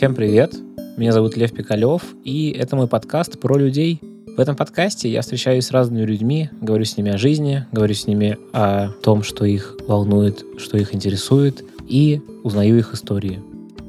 Всем привет! Меня зовут Лев Пикалев, и это мой подкаст про людей. В этом подкасте я встречаюсь с разными людьми, говорю с ними о жизни, говорю с ними о том, что их волнует, что их интересует, и узнаю их истории.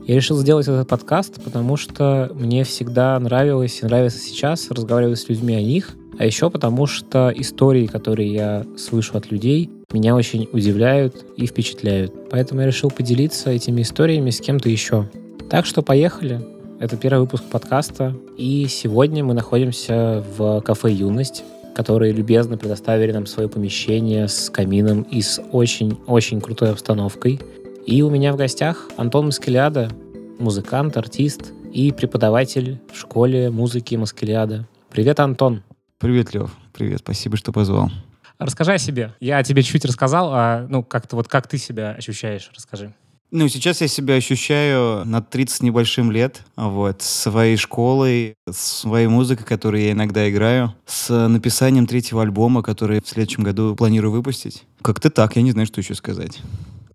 Я решил сделать этот подкаст, потому что мне всегда нравилось и нравится сейчас разговаривать с людьми о них, а еще потому что истории, которые я слышу от людей, меня очень удивляют и впечатляют. Поэтому я решил поделиться этими историями с кем-то еще. Так что поехали. Это первый выпуск подкаста. И сегодня мы находимся в кафе «Юность», которые любезно предоставили нам свое помещение с камином и с очень-очень крутой обстановкой. И у меня в гостях Антон Маскелиада, музыкант, артист и преподаватель в школе музыки Маскелиада. Привет, Антон. Привет, Лев. Привет, спасибо, что позвал. Расскажи о себе. Я тебе чуть рассказал, а ну как-то вот как ты себя ощущаешь, расскажи. Ну, сейчас я себя ощущаю на 30 небольшим лет, вот, своей школой, своей музыкой, которую я иногда играю, с написанием третьего альбома, который в следующем году планирую выпустить. Как-то так, я не знаю, что еще сказать.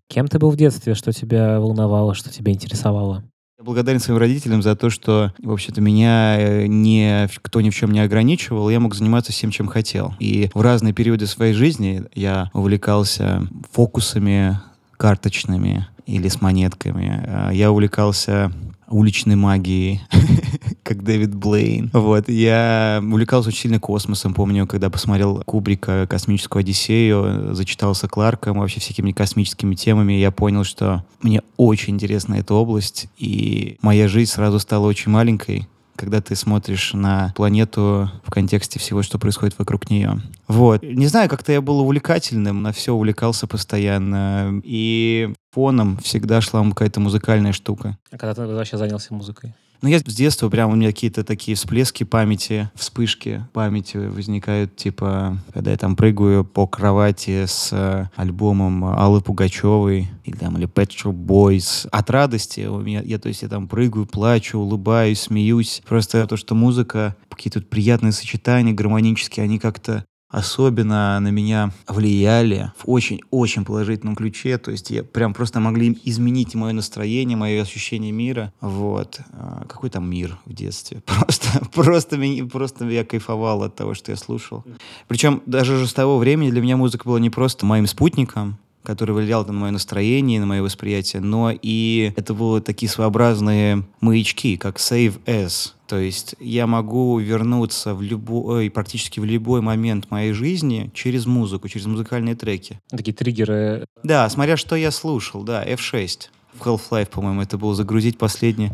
Кем ты был в детстве, что тебя волновало, что тебя интересовало? Я благодарен своим родителям за то, что, в общем-то, меня э, не, кто ни в чем не ограничивал, я мог заниматься всем, чем хотел. И в разные периоды своей жизни я увлекался фокусами карточными или с монетками. Э, я увлекался уличной магией, как Дэвид Блейн. Вот. Я увлекался очень сильно космосом. Помню, когда посмотрел Кубрика «Космическую Одиссею», зачитался Кларком, вообще всякими космическими темами, я понял, что мне очень интересна эта область, и моя жизнь сразу стала очень маленькой, когда ты смотришь на планету в контексте всего, что происходит вокруг нее. Вот. Не знаю, как-то я был увлекательным, на все увлекался постоянно. И фоном всегда шла какая-то музыкальная штука. А когда ты вообще занялся музыкой? Ну, я с детства прям у меня какие-то такие всплески памяти, вспышки памяти возникают, типа, когда я там прыгаю по кровати с э, альбомом Аллы Пугачевой или там, или Pet Shop Boys. От радости у меня, я, то есть, я там прыгаю, плачу, улыбаюсь, смеюсь. Просто то, что музыка, какие-то приятные сочетания гармонические, они как-то особенно на меня влияли в очень-очень положительном ключе. То есть я прям просто могли изменить мое настроение, мое ощущение мира. Вот. А, какой там мир в детстве? Просто, просто, просто я кайфовал от того, что я слушал. Причем даже уже с того времени для меня музыка была не просто моим спутником, который влиял на мое настроение, на мое восприятие, но и это были такие своеобразные маячки, как Save As. То есть я могу вернуться в любой, практически в любой момент моей жизни через музыку, через музыкальные треки. Такие триггеры. Да, смотря что я слушал, да, F6 в Half-Life, по-моему, это было загрузить последнее,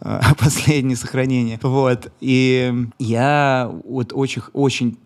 последнее сохранение. Вот. И я вот очень, очень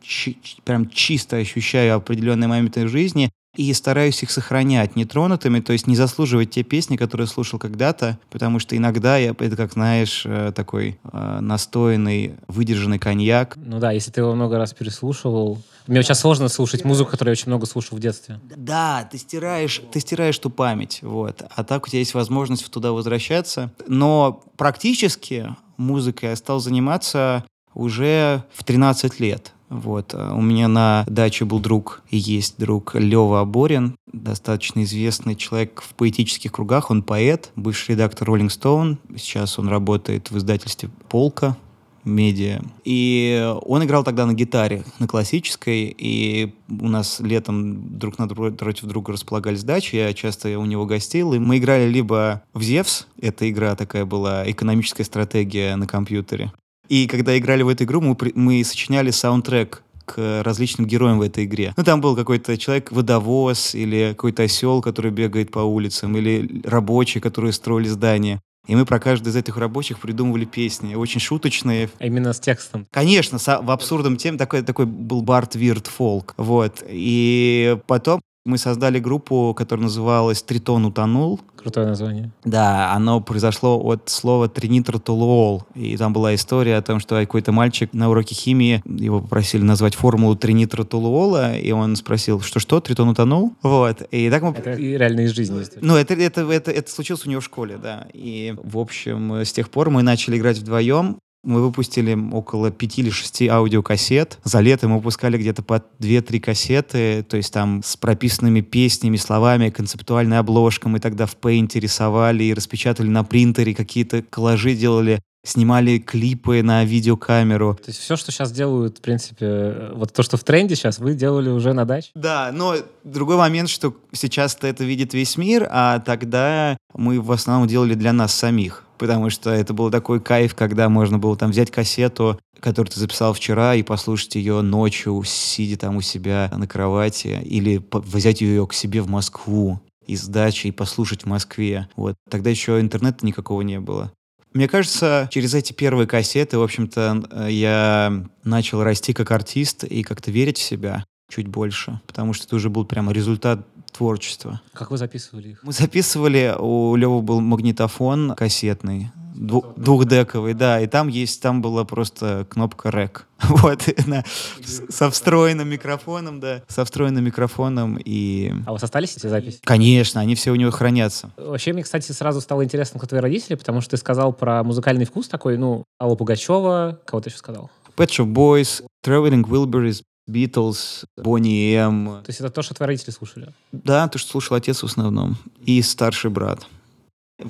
прям чисто ощущаю определенные моменты жизни, и стараюсь их сохранять нетронутыми, то есть не заслуживать те песни, которые слушал когда-то, потому что иногда я, это как знаешь, э, такой э, настоянный, выдержанный коньяк. Ну да, если ты его много раз переслушивал. Мне сейчас сложно слушать музыку, которую я очень много слушал в детстве. Да, ты стираешь, ты стираешь ту память, вот. А так у тебя есть возможность туда возвращаться. Но практически музыкой я стал заниматься уже в 13 лет. Вот. Э, у меня на даче был друг и есть друг Лева Аборин, достаточно известный человек в поэтических кругах. Он поэт, бывший редактор Rolling Stone. Сейчас он работает в издательстве «Полка», медиа. И он играл тогда на гитаре, на классической, и у нас летом друг против друга располагались дачи, я часто у него гостил, и мы играли либо в Зевс, эта игра такая была, экономическая стратегия на компьютере, и когда играли в эту игру, мы, мы сочиняли саундтрек к различным героям в этой игре. Ну, там был какой-то человек-водовоз, или какой-то осел, который бегает по улицам, или рабочие, которые строили здания. И мы про каждый из этих рабочих придумывали песни, очень шуточные. А именно с текстом? Конечно, в абсурдном тем такой, такой был Барт Вирт Фолк. Вот. И потом мы создали группу, которая называлась «Тритон утонул». Крутое название. Да, оно произошло от слова тринитротолуол. И там была история о том, что какой-то мальчик на уроке химии, его попросили назвать формулу тринитротолуола, и он спросил, что-что, тритон утонул? Вот. И так мы... Это реально из жизни. Ну, это, это, это, это случилось у него в школе, да. И, в общем, с тех пор мы начали играть вдвоем. Мы выпустили около пяти или шести аудиокассет. За лето мы выпускали где-то по две-три кассеты, то есть там с прописанными песнями, словами, концептуальной обложкой. Мы тогда в Paint рисовали и распечатали на принтере, какие-то коллажи делали снимали клипы на видеокамеру. То есть все, что сейчас делают, в принципе, вот то, что в тренде сейчас, вы делали уже на даче? Да, но другой момент, что сейчас-то это видит весь мир, а тогда мы в основном делали для нас самих потому что это был такой кайф, когда можно было там взять кассету, которую ты записал вчера, и послушать ее ночью, сидя там у себя на кровати, или взять ее к себе в Москву из дачи и послушать в Москве. Вот. Тогда еще интернета никакого не было. Мне кажется, через эти первые кассеты, в общем-то, я начал расти как артист и как-то верить в себя чуть больше, потому что это уже был прямо результат творчества. Как вы записывали их? Мы записывали, у Лёвы был магнитофон кассетный, двухдековый, да, и там есть, там была просто кнопка рек, вот, на, со встроенным микрофоном, да, со встроенным микрофоном и... А у вас остались эти записи? Конечно, они все у него хранятся. Вообще, мне, кстати, сразу стало интересно, кто твои родители, потому что ты сказал про музыкальный вкус такой, ну, Алла Пугачева, кого ты еще сказал? Pet Shop Boys, Traveling Wilburys, Битлз, Бонни М. То есть это то, что твои родители слушали? Да, то, что слушал отец в основном. И старший брат.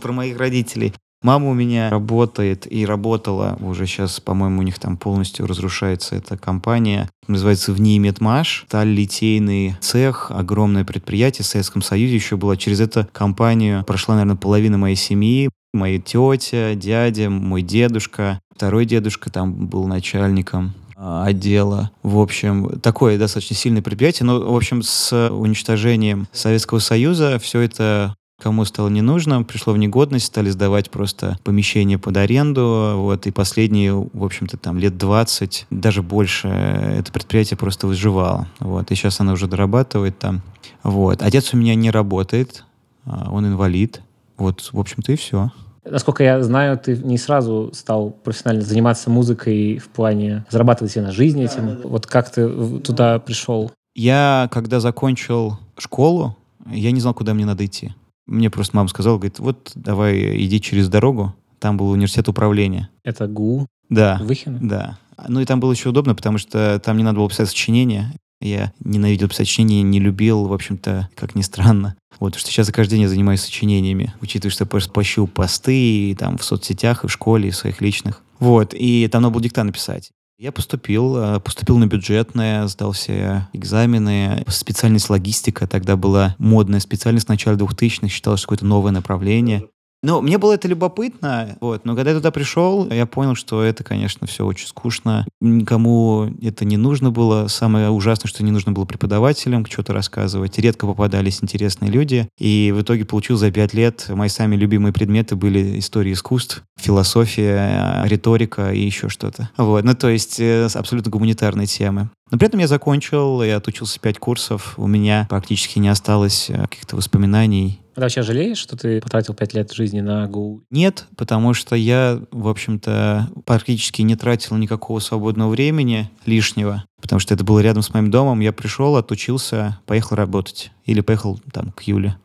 Про моих родителей. Мама у меня работает и работала, уже сейчас, по-моему, у них там полностью разрушается эта компания. Называется ВНИИ Медмаш. Таль-литейный цех, огромное предприятие в Советском Союзе еще было. Через эту компанию прошла, наверное, половина моей семьи. Моя тетя, дядя, мой дедушка. Второй дедушка там был начальником отдела. В общем, такое достаточно сильное предприятие. Но, в общем, с уничтожением Советского Союза все это кому стало не нужно, пришло в негодность, стали сдавать просто помещения под аренду, вот, и последние, в общем-то, там, лет 20, даже больше, это предприятие просто выживало, вот, и сейчас оно уже дорабатывает там, вот. Отец у меня не работает, а, он инвалид, вот, в общем-то, и все. Насколько я знаю, ты не сразу стал профессионально заниматься музыкой в плане зарабатывать себе на жизнь этим. Да, да, да. Вот как ты туда пришел? Я, когда закончил школу, я не знал, куда мне надо идти. Мне просто мама сказала, говорит, вот давай иди через дорогу, там был университет управления. Это ГУ? Да. Выхин? Да. Ну и там было еще удобно, потому что там не надо было писать сочинения. Я ненавидел писать сочинения, не любил, в общем-то, как ни странно. Вот, что сейчас я каждый день я занимаюсь сочинениями, учитывая, что я просто пощу посты и, там в соцсетях, и в школе, и в своих личных. Вот, и там надо было диктант написать. Я поступил, э, поступил на бюджетное, сдал все экзамены. Специальность логистика тогда была модная специальность в начале 2000-х, считалось, какое-то новое направление. Ну, мне было это любопытно, вот, но когда я туда пришел, я понял, что это, конечно, все очень скучно. Никому это не нужно было. Самое ужасное, что не нужно было преподавателям что-то рассказывать. Редко попадались интересные люди. И в итоге получил за пять лет мои самые любимые предметы были история искусств, философия, риторика и еще что-то. Вот, ну, то есть э, абсолютно гуманитарные темы. Но при этом я закончил, я отучился пять курсов, у меня практически не осталось э, каких-то воспоминаний ты вообще жалеешь, что ты потратил пять лет жизни на ГУ? Нет, потому что я, в общем-то, практически не тратил никакого свободного времени лишнего, потому что это было рядом с моим домом. Я пришел, отучился, поехал работать. Или поехал там к Юле.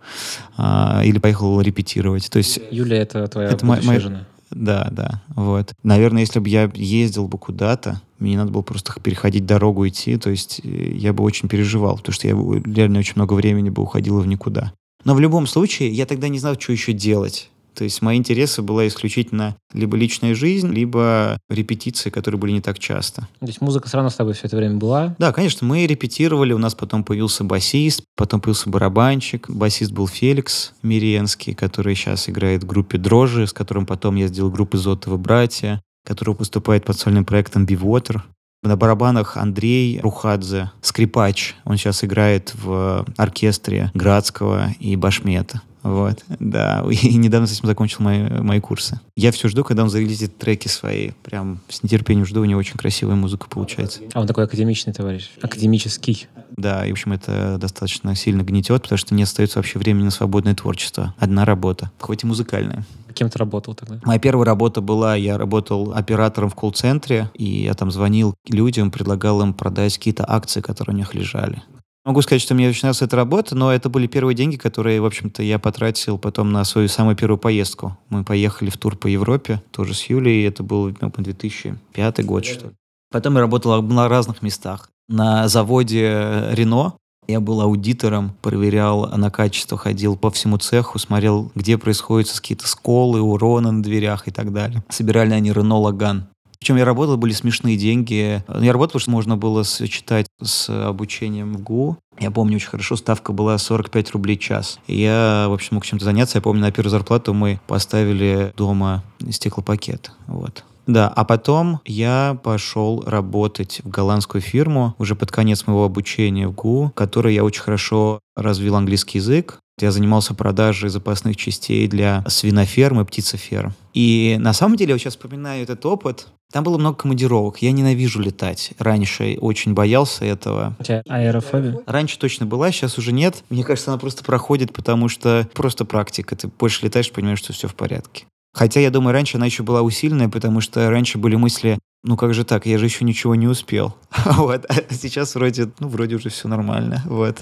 А, или поехал репетировать. То есть... Юля — это твоя это будущая моя... жена? Да, да, вот. Наверное, если бы я ездил бы куда-то, мне надо было просто переходить дорогу, идти, то есть э, я бы очень переживал, потому что я реально очень много времени бы уходило в никуда. Но в любом случае, я тогда не знал, что еще делать. То есть мои интересы была исключительно либо личная жизнь, либо репетиции, которые были не так часто. То есть музыка все равно с тобой все это время была? Да, конечно, мы репетировали, у нас потом появился басист, потом появился барабанщик. Басист был Феликс Миренский, который сейчас играет в группе «Дрожжи», с которым потом я сделал группу «Зотовы братья», который выступает под сольным проектом «Бивотер». На барабанах Андрей Рухадзе, скрипач. Он сейчас играет в оркестре Градского и Башмета. Вот, да. И недавно с этим закончил мои, мои курсы. Я все жду, когда он зарелизит треки свои. Прям с нетерпением жду, у него очень красивая музыка получается. А он такой академичный товарищ? Академический? Да, и в общем это достаточно сильно гнетет, потому что не остается вообще времени на свободное творчество. Одна работа, хоть и музыкальная. Кем ты работал тогда? Моя первая работа была, я работал оператором в колл-центре, и я там звонил людям, предлагал им продать какие-то акции, которые у них лежали. Могу сказать, что мне очень нравилась эта работа, но это были первые деньги, которые, в общем-то, я потратил потом на свою самую первую поездку. Мы поехали в тур по Европе, тоже с Юлей, это был ну, 2005 год, что ли. Потом я работал на разных местах. На заводе Рено я был аудитором, проверял на качество, ходил по всему цеху, смотрел, где происходят какие-то сколы, уроны на дверях и так далее. Собирали они Рено Лаган. Причем я работал, были смешные деньги. Я работал, потому что можно было сочетать с обучением в ГУ. Я помню очень хорошо, ставка была 45 рублей в час. И я, в общем, мог чем-то заняться. Я помню, на первую зарплату мы поставили дома стеклопакет. Вот. Да, а потом я пошел работать в голландскую фирму уже под конец моего обучения в ГУ, в которой я очень хорошо развил английский язык. Я занимался продажей запасных частей для свиноферм и птицеферм. И на самом деле, я сейчас вспоминаю этот опыт, там было много командировок. Я ненавижу летать. Раньше очень боялся этого. У тебя аэрофобия? Раньше точно была, сейчас уже нет. Мне кажется, она просто проходит, потому что просто практика. Ты больше летаешь, понимаешь, что все в порядке. Хотя, я думаю, раньше она еще была усиленная, потому что раньше были мысли, ну как же так, я же еще ничего не успел. вот. А сейчас вроде, ну, вроде уже все нормально. Вот.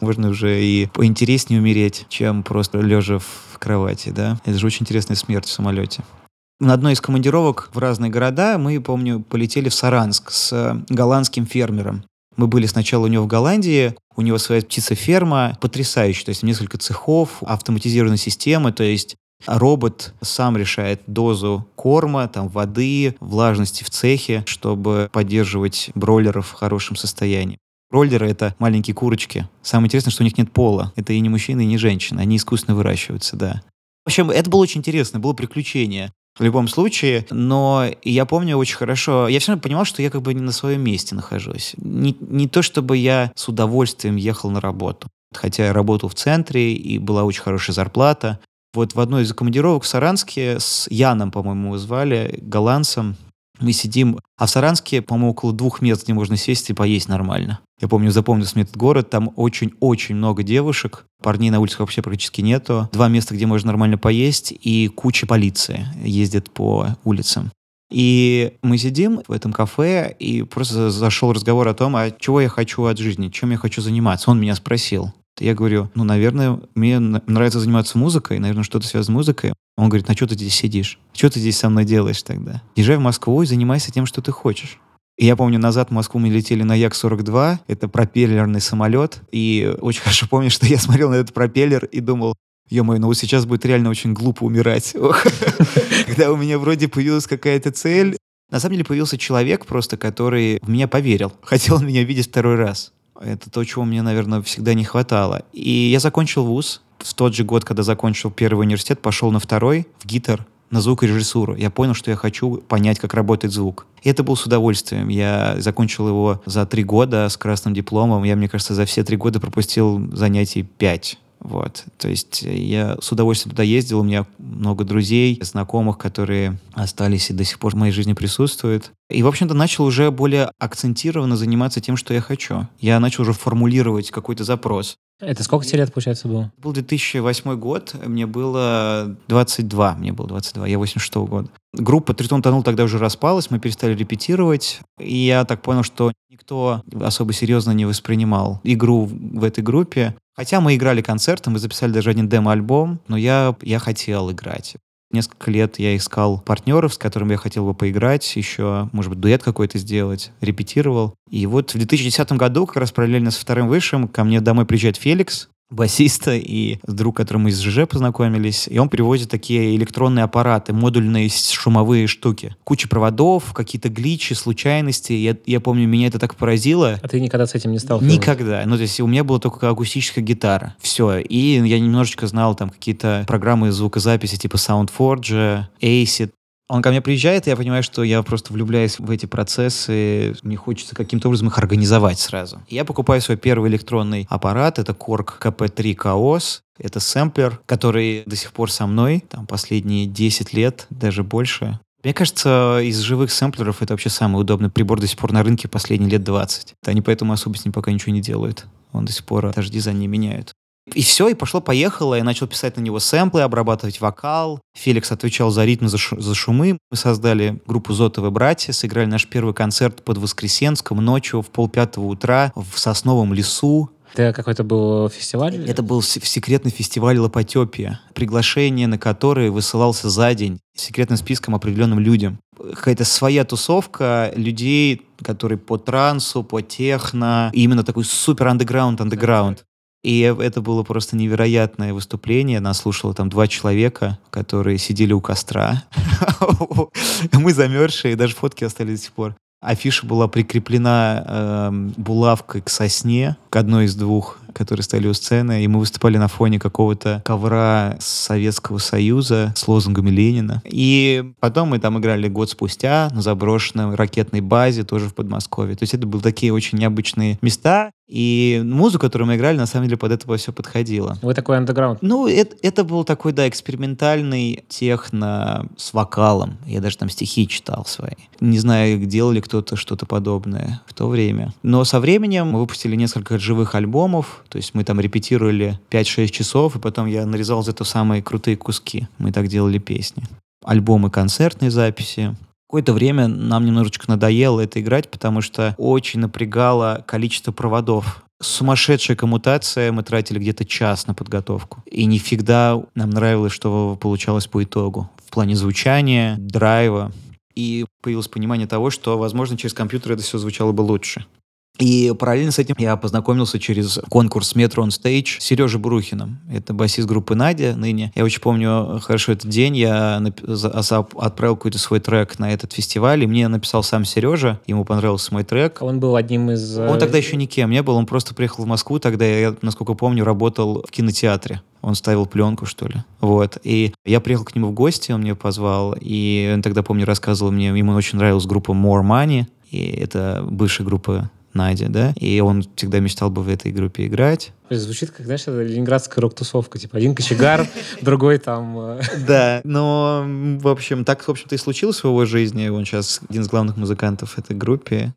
Можно уже и поинтереснее умереть, чем просто лежа в кровати, да. Это же очень интересная смерть в самолете. На одной из командировок в разные города мы, помню, полетели в Саранск с голландским фермером. Мы были сначала у него в Голландии, у него своя птицеферма, потрясающая, то есть несколько цехов, автоматизированные системы, то есть Робот сам решает дозу корма, там, воды, влажности в цехе, чтобы поддерживать бройлеров в хорошем состоянии. Бройлеры — это маленькие курочки. Самое интересное, что у них нет пола. Это и не мужчина, и не женщина. Они искусственно выращиваются, да. В общем, это было очень интересно, было приключение в любом случае, но я помню очень хорошо, я все равно понимал, что я как бы не на своем месте нахожусь. Не, не то, чтобы я с удовольствием ехал на работу. Хотя я работал в центре, и была очень хорошая зарплата, вот в одной из командировок в Саранске с Яном, по-моему, его звали, голландцем, мы сидим, а в Саранске, по-моему, около двух мест, где можно сесть и поесть нормально. Я помню, запомнился мне этот город, там очень-очень много девушек, парней на улицах вообще практически нету. Два места, где можно нормально поесть, и куча полиции ездит по улицам. И мы сидим в этом кафе, и просто зашел разговор о том, а чего я хочу от жизни, чем я хочу заниматься. Он меня спросил. Я говорю, ну, наверное, мне нравится заниматься музыкой, наверное, что-то связано с музыкой. Он говорит, на что ты здесь сидишь? Что ты здесь со мной делаешь тогда? Езжай в Москву и занимайся тем, что ты хочешь. И я помню, назад в Москву мы летели на Як-42, это пропеллерный самолет, и очень хорошо помню, что я смотрел на этот пропеллер и думал, Ё-моё, ну вот сейчас будет реально очень глупо умирать. Когда у меня вроде появилась какая-то цель. На самом деле появился человек просто, который в меня поверил. Хотел меня видеть второй раз. Это то, чего мне, наверное, всегда не хватало. И я закончил вуз. В тот же год, когда закончил первый университет, пошел на второй, в гитар, на звукорежиссуру. Я понял, что я хочу понять, как работает звук. И это был с удовольствием. Я закончил его за три года с красным дипломом. Я, мне кажется, за все три года пропустил занятий пять. Вот. То есть я с удовольствием туда ездил, у меня много друзей, знакомых, которые остались и до сих пор в моей жизни присутствуют. И, в общем-то, начал уже более акцентированно заниматься тем, что я хочу. Я начал уже формулировать какой-то запрос. Это сколько тебе лет, получается, было? Был 2008 год, мне было 22, мне было 22, я 86 года. Группа Тритон Тонул тогда уже распалась, мы перестали репетировать, и я так понял, что никто особо серьезно не воспринимал игру в этой группе. Хотя мы играли концерты, мы записали даже один демо-альбом, но я, я хотел играть. Несколько лет я искал партнеров, с которыми я хотел бы поиграть, еще, может быть, дуэт какой-то сделать, репетировал. И вот в 2010 году, как раз параллельно со вторым высшим, ко мне домой приезжает Феликс, басиста и друг, которым мы из ЖЖ познакомились. И он привозит такие электронные аппараты, модульные шумовые штуки. Куча проводов, какие-то гличи, случайности. Я, я помню, меня это так поразило. А ты никогда с этим не сталкивался? Никогда. Ну, то есть у меня была только акустическая гитара. Все. И я немножечко знал там какие-то программы звукозаписи типа SoundForge, Acid. Он ко мне приезжает, и я понимаю, что я просто влюбляюсь в эти процессы. Мне хочется каким-то образом их организовать сразу. Я покупаю свой первый электронный аппарат. Это Korg KP3 Chaos. Это сэмплер, который до сих пор со мной, там, последние 10 лет, даже больше. Мне кажется, из живых сэмплеров это вообще самый удобный прибор до сих пор на рынке последние лет 20. Они поэтому особо с ним пока ничего не делают. Он до сих пор даже дизайн не меняют. И все, и пошло-поехало. Я начал писать на него сэмплы, обрабатывать вокал. Феликс отвечал за ритм, за, шу- за шумы. Мы создали группу «Зотовы братья», сыграли наш первый концерт под Воскресенском ночью в полпятого утра в сосновом лесу. Это какой-то был фестиваль? Это был секретный фестиваль Лопатепия, приглашение на который высылался за день секретным списком определенным людям. Какая-то своя тусовка людей, которые по трансу, по техно, именно такой супер андеграунд, андеграунд. И это было просто невероятное выступление. Нас слушало там два человека, которые сидели у костра. Мы замерзшие, даже фотки остались до сих пор. Афиша была прикреплена э, булавкой к сосне, к одной из двух которые стали у сцены, и мы выступали на фоне какого-то ковра Советского Союза с лозунгами Ленина. И потом мы там играли год спустя на заброшенной ракетной базе, тоже в Подмосковье. То есть это были такие очень необычные места, и музыку, которую мы играли, на самом деле под это все подходило. Вы такой андеграунд? Ну, это, это был такой, да, экспериментальный техно с вокалом. Я даже там стихи читал свои. Не знаю, делали кто-то что-то подобное в то время. Но со временем мы выпустили несколько живых альбомов, то есть мы там репетировали 5-6 часов, и потом я нарезал из этого самые крутые куски. Мы так делали песни. Альбомы концертные записи. Какое-то время нам немножечко надоело это играть, потому что очень напрягало количество проводов. Сумасшедшая коммутация, мы тратили где-то час на подготовку. И всегда нам нравилось, что получалось по итогу. В плане звучания, драйва. И появилось понимание того, что, возможно, через компьютер это все звучало бы лучше. И параллельно с этим я познакомился через конкурс Metro on Stage с Сережей Бурухиным. Это басист группы Надя ныне. Я очень помню хорошо этот день. Я отправил какой-то свой трек на этот фестиваль, и мне написал сам Сережа. Ему понравился мой трек. Он был одним из... Он тогда еще никем не был. Он просто приехал в Москву. Тогда я, насколько помню, работал в кинотеатре. Он ставил пленку, что ли. Вот. И я приехал к нему в гости, он меня позвал. И он тогда, помню, рассказывал мне, ему очень нравилась группа More Money. И это бывшая группа Надя, да, и он всегда мечтал бы в этой группе играть. Звучит как, знаешь, это ленинградская рок-тусовка, типа один кочегар, другой там... Э, да, но, в общем, так, в общем-то, и случилось в его жизни. Он сейчас один из главных музыкантов этой группе.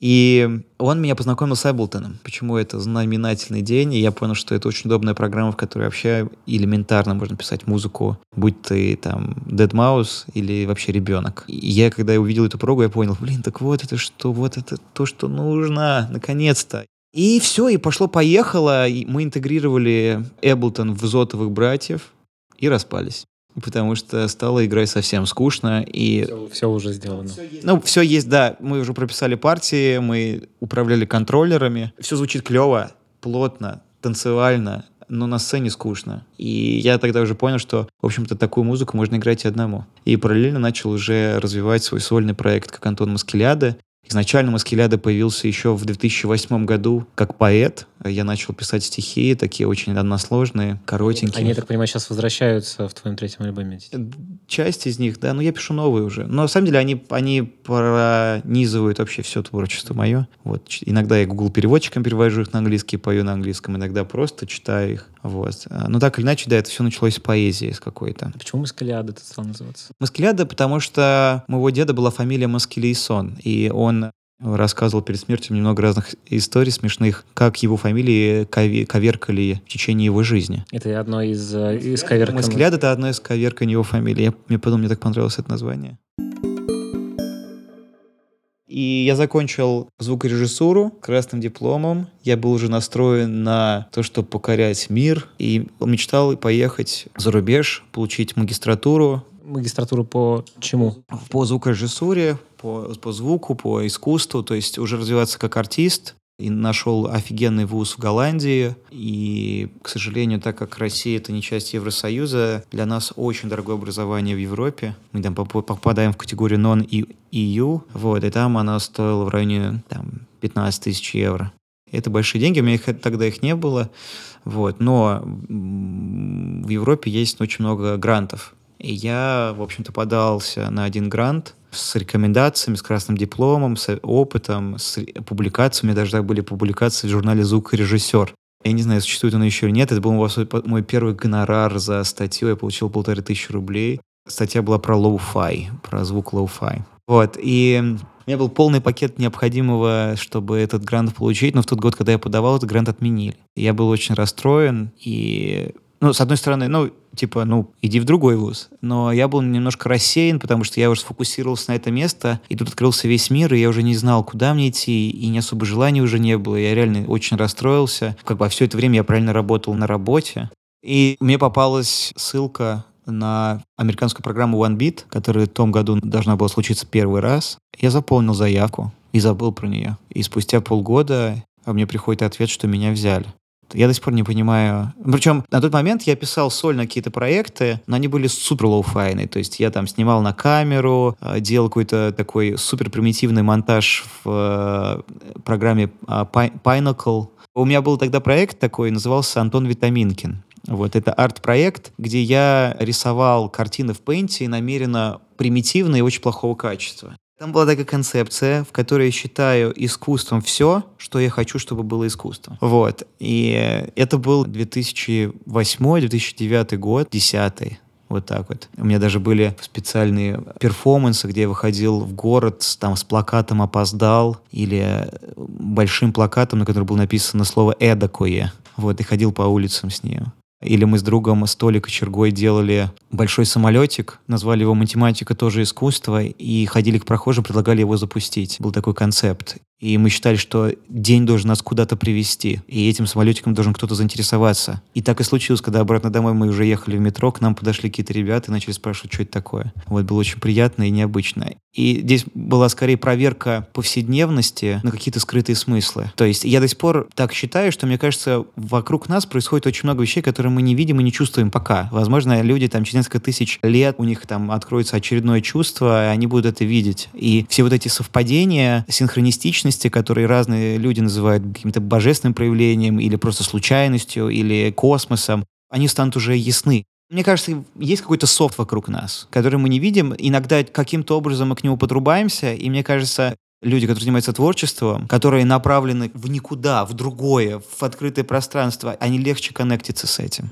И он меня познакомил с Эблтоном. Почему это знаменательный день? И я понял, что это очень удобная программа, в которой вообще элементарно можно писать музыку, будь ты там Dead Mouse или вообще ребенок. И я, когда я увидел эту прогу, я понял, блин, так вот это что, вот это то, что нужно, наконец-то. И все, и пошло-поехало. И мы интегрировали Эблтон в Зотовых братьев и распались потому что стало играть совсем скучно. И... Все, все уже сделано. Ну, все есть, да. Мы уже прописали партии, мы управляли контроллерами. Все звучит клево, плотно, танцевально, но на сцене скучно. И я тогда уже понял, что, в общем-то, такую музыку можно играть и одному. И параллельно начал уже развивать свой сольный проект, как Антон Маскеляда. Изначально Маскеляда появился еще в 2008 году как поэт. Я начал писать стихи, такие очень односложные, коротенькие. Они, я так понимаю, сейчас возвращаются в твоем третьем альбоме? Часть из них, да, но я пишу новые уже. Но на самом деле они, они пронизывают вообще все творчество мое. Вот. Иногда я Google переводчиком перевожу их на английский, пою на английском, иногда просто читаю их. Вот. Но так или иначе, да, это все началось с поэзии с какой-то. А почему Маскеляда это стал называться? Маскеляда, потому что моего деда была фамилия Маскелейсон, и он рассказывал перед смертью немного разных историй смешных, как его фамилии коверкали в течение его жизни. Это одно из, э, из коверканий. Маскеляд — это одно из коверканий его фамилии. Я, мне потом мне так понравилось это название. И я закончил звукорежиссуру красным дипломом. Я был уже настроен на то, чтобы покорять мир. И мечтал поехать за рубеж, получить магистратуру. Магистратуру по чему? По звукорежиссуре, по, по звуку, по искусству. То есть уже развиваться как артист и нашел офигенный вуз в Голландии. И, к сожалению, так как Россия — это не часть Евросоюза, для нас очень дорогое образование в Европе. Мы там попадаем в категорию non-EU, вот, и там оно стоило в районе там, 15 тысяч евро. Это большие деньги, у меня их, тогда их не было, вот, но в Европе есть очень много грантов. И я, в общем-то, подался на один грант, с рекомендациями, с красным дипломом, с опытом, с публикациями. Даже так были публикации в журнале «Звукорежиссер». Я не знаю, существует он еще или нет. Это был мой первый гонорар за статью. Я получил полторы тысячи рублей. Статья была про lo-fi, про звук lo-fi. Вот, и у меня был полный пакет необходимого, чтобы этот грант получить, но в тот год, когда я подавал, этот грант отменили. Я был очень расстроен, и, ну, с одной стороны, ну, типа, ну, иди в другой вуз. Но я был немножко рассеян, потому что я уже сфокусировался на это место, и тут открылся весь мир, и я уже не знал, куда мне идти, и не особо желания уже не было. Я реально очень расстроился. Как бы все это время я правильно работал на работе. И мне попалась ссылка на американскую программу OneBeat, которая в том году должна была случиться первый раз. Я заполнил заявку и забыл про нее. И спустя полгода мне приходит ответ, что меня взяли. Я до сих пор не понимаю. Причем на тот момент я писал сольно какие-то проекты, но они были супер лоу-файные. То есть я там снимал на камеру, э, делал какой-то такой супер примитивный монтаж в э, программе а, Pinnacle. У меня был тогда проект такой, назывался «Антон Витаминкин». Вот, это арт-проект, где я рисовал картины в Paint е намеренно примитивно и очень плохого качества. Там была такая концепция, в которой я считаю искусством все, что я хочу, чтобы было искусством. Вот. И это был 2008-2009 год, 10 вот так вот. У меня даже были специальные перформансы, где я выходил в город там с плакатом «Опоздал» или большим плакатом, на котором было написано слово «эдакое». Вот, и ходил по улицам с ним. Или мы с другом Столик и Чергой делали большой самолетик, назвали его «Математика тоже искусство», и ходили к прохожим, предлагали его запустить. Был такой концепт. И мы считали, что день должен нас куда-то привести, и этим самолетиком должен кто-то заинтересоваться. И так и случилось, когда обратно домой мы уже ехали в метро, к нам подошли какие-то ребята и начали спрашивать, что это такое. Вот было очень приятно и необычно. И здесь была скорее проверка повседневности на какие-то скрытые смыслы. То есть я до сих пор так считаю, что, мне кажется, вокруг нас происходит очень много вещей, которые мы не видим и не чувствуем пока. Возможно, люди там через несколько тысяч лет, у них там откроется очередное чувство, и они будут это видеть. И все вот эти совпадения, синхронистичные, личности, которые разные люди называют каким-то божественным проявлением или просто случайностью, или космосом, они станут уже ясны. Мне кажется, есть какой-то софт вокруг нас, который мы не видим. Иногда каким-то образом мы к нему подрубаемся, и мне кажется, люди, которые занимаются творчеством, которые направлены в никуда, в другое, в открытое пространство, они легче коннектиться с этим.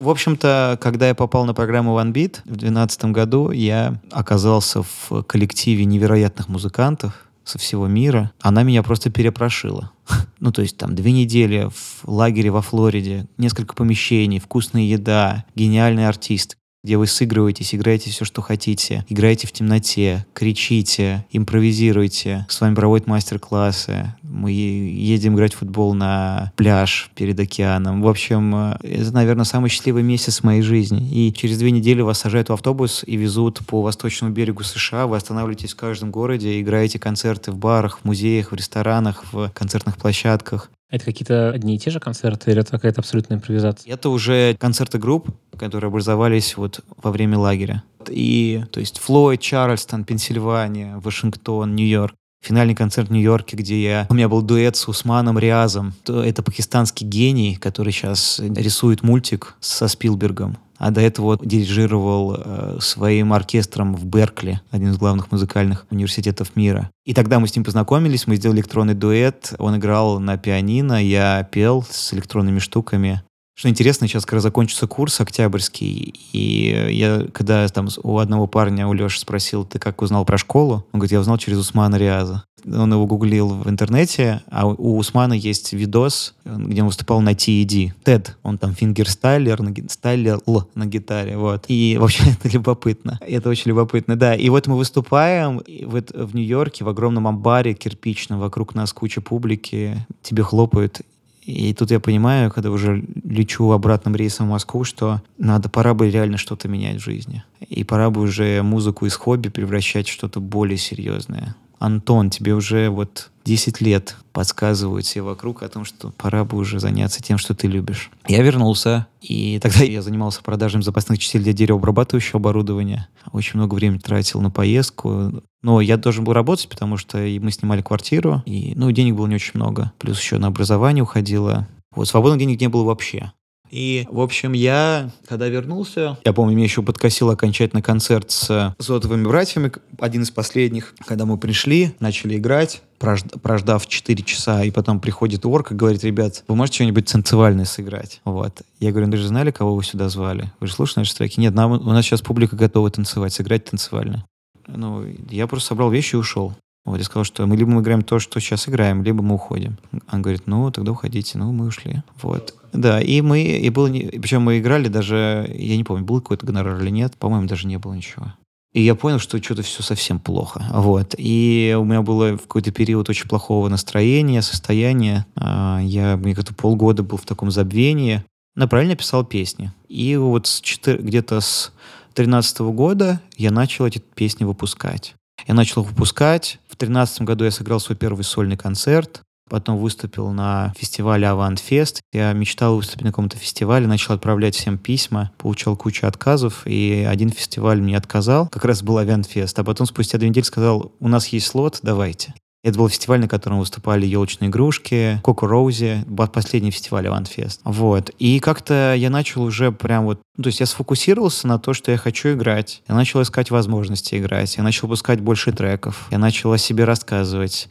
В общем-то, когда я попал на программу One Beat в 2012 году, я оказался в коллективе невероятных музыкантов, со всего мира, она меня просто перепрошила. Ну, то есть там две недели в лагере во Флориде, несколько помещений, вкусная еда, гениальный артист где вы сыгрываетесь, играете все, что хотите, играете в темноте, кричите, импровизируете, с вами проводят мастер-классы, мы едем играть в футбол на пляж перед океаном. В общем, э, это, наверное, самый счастливый месяц в моей жизни. И через две недели вас сажают в автобус и везут по восточному берегу США, вы останавливаетесь в каждом городе, играете концерты в барах, в музеях, в ресторанах, в концертных площадках. Это какие-то одни и те же концерты или это какая-то абсолютная импровизация? Это уже концерты групп, которые образовались вот во время лагеря. И, то есть, Флойд, Чарльстон, Пенсильвания, Вашингтон, Нью-Йорк. Финальный концерт в Нью-Йорке, где я, у меня был дуэт с Усманом Риазом. Это пакистанский гений, который сейчас рисует мультик со Спилбергом а до этого дирижировал э, своим оркестром в Беркли, один из главных музыкальных университетов мира. И тогда мы с ним познакомились, мы сделали электронный дуэт, он играл на пианино, я пел с электронными штуками. Что интересно, сейчас раз закончится курс октябрьский, и я, когда там у одного парня, у Леши, спросил, ты как узнал про школу? Он говорит, я узнал через Усмана Риаза. Он его гуглил в интернете, а у Усмана есть видос, где он выступал на TED. TED. Он там фингерстайлер, на, стайлер на гитаре, вот. И вообще это любопытно. Это очень любопытно, да. И вот мы выступаем вот в Нью-Йорке в огромном амбаре кирпичном, вокруг нас куча публики, тебе хлопают, и тут я понимаю, когда уже лечу обратным рейсом в Москву, что надо, пора бы реально что-то менять в жизни. И пора бы уже музыку из хобби превращать в что-то более серьезное. Антон, тебе уже вот 10 лет подсказывают все вокруг о том, что пора бы уже заняться тем, что ты любишь. Я вернулся, и тогда я занимался продажей запасных частей для деревообрабатывающего оборудования. Очень много времени тратил на поездку. Но я должен был работать, потому что мы снимали квартиру, и ну, денег было не очень много. Плюс еще на образование уходило. Вот свободных денег не было вообще. И, в общем, я, когда вернулся, я помню, меня еще подкосил окончательно концерт с «Зотовыми братьями», один из последних, когда мы пришли, начали играть, прождав 4 часа, и потом приходит Орк и говорит, ребят, вы можете что-нибудь танцевальное сыграть? Вот. Я говорю, «Ну, вы же знали, кого вы сюда звали? Вы же слушали наши треки? Нет, нам, у нас сейчас публика готова танцевать, сыграть танцевально. Ну, я просто собрал вещи и ушел. Вот, я сказал, что мы либо мы играем то, что сейчас играем, либо мы уходим. Он говорит, ну, тогда уходите. Ну, мы ушли. Вот. Да, и мы, и было, причем мы играли даже, я не помню, был какой-то гонорар или нет, по-моему, даже не было ничего. И я понял, что что-то все совсем плохо. Вот. И у меня было в какой-то период очень плохого настроения, состояния. А, я, мне как-то полгода был в таком забвении. Но правильно писал песни. И вот с 4, где-то с 13 года я начал эти песни выпускать. Я начал выпускать. В 2013 году я сыграл свой первый сольный концерт. Потом выступил на фестивале Fest. Я мечтал выступить на каком-то фестивале, начал отправлять всем письма, получал кучу отказов, и один фестиваль мне отказал, как раз был Fest. А потом спустя две недели сказал, у нас есть слот, давайте. Это был фестиваль, на котором выступали елочные игрушки, Коко Роузи, последний фестиваль Иванфест. Вот. И как-то я начал уже прям вот... Ну, то есть я сфокусировался на то, что я хочу играть. Я начал искать возможности играть. Я начал выпускать больше треков. Я начал о себе рассказывать.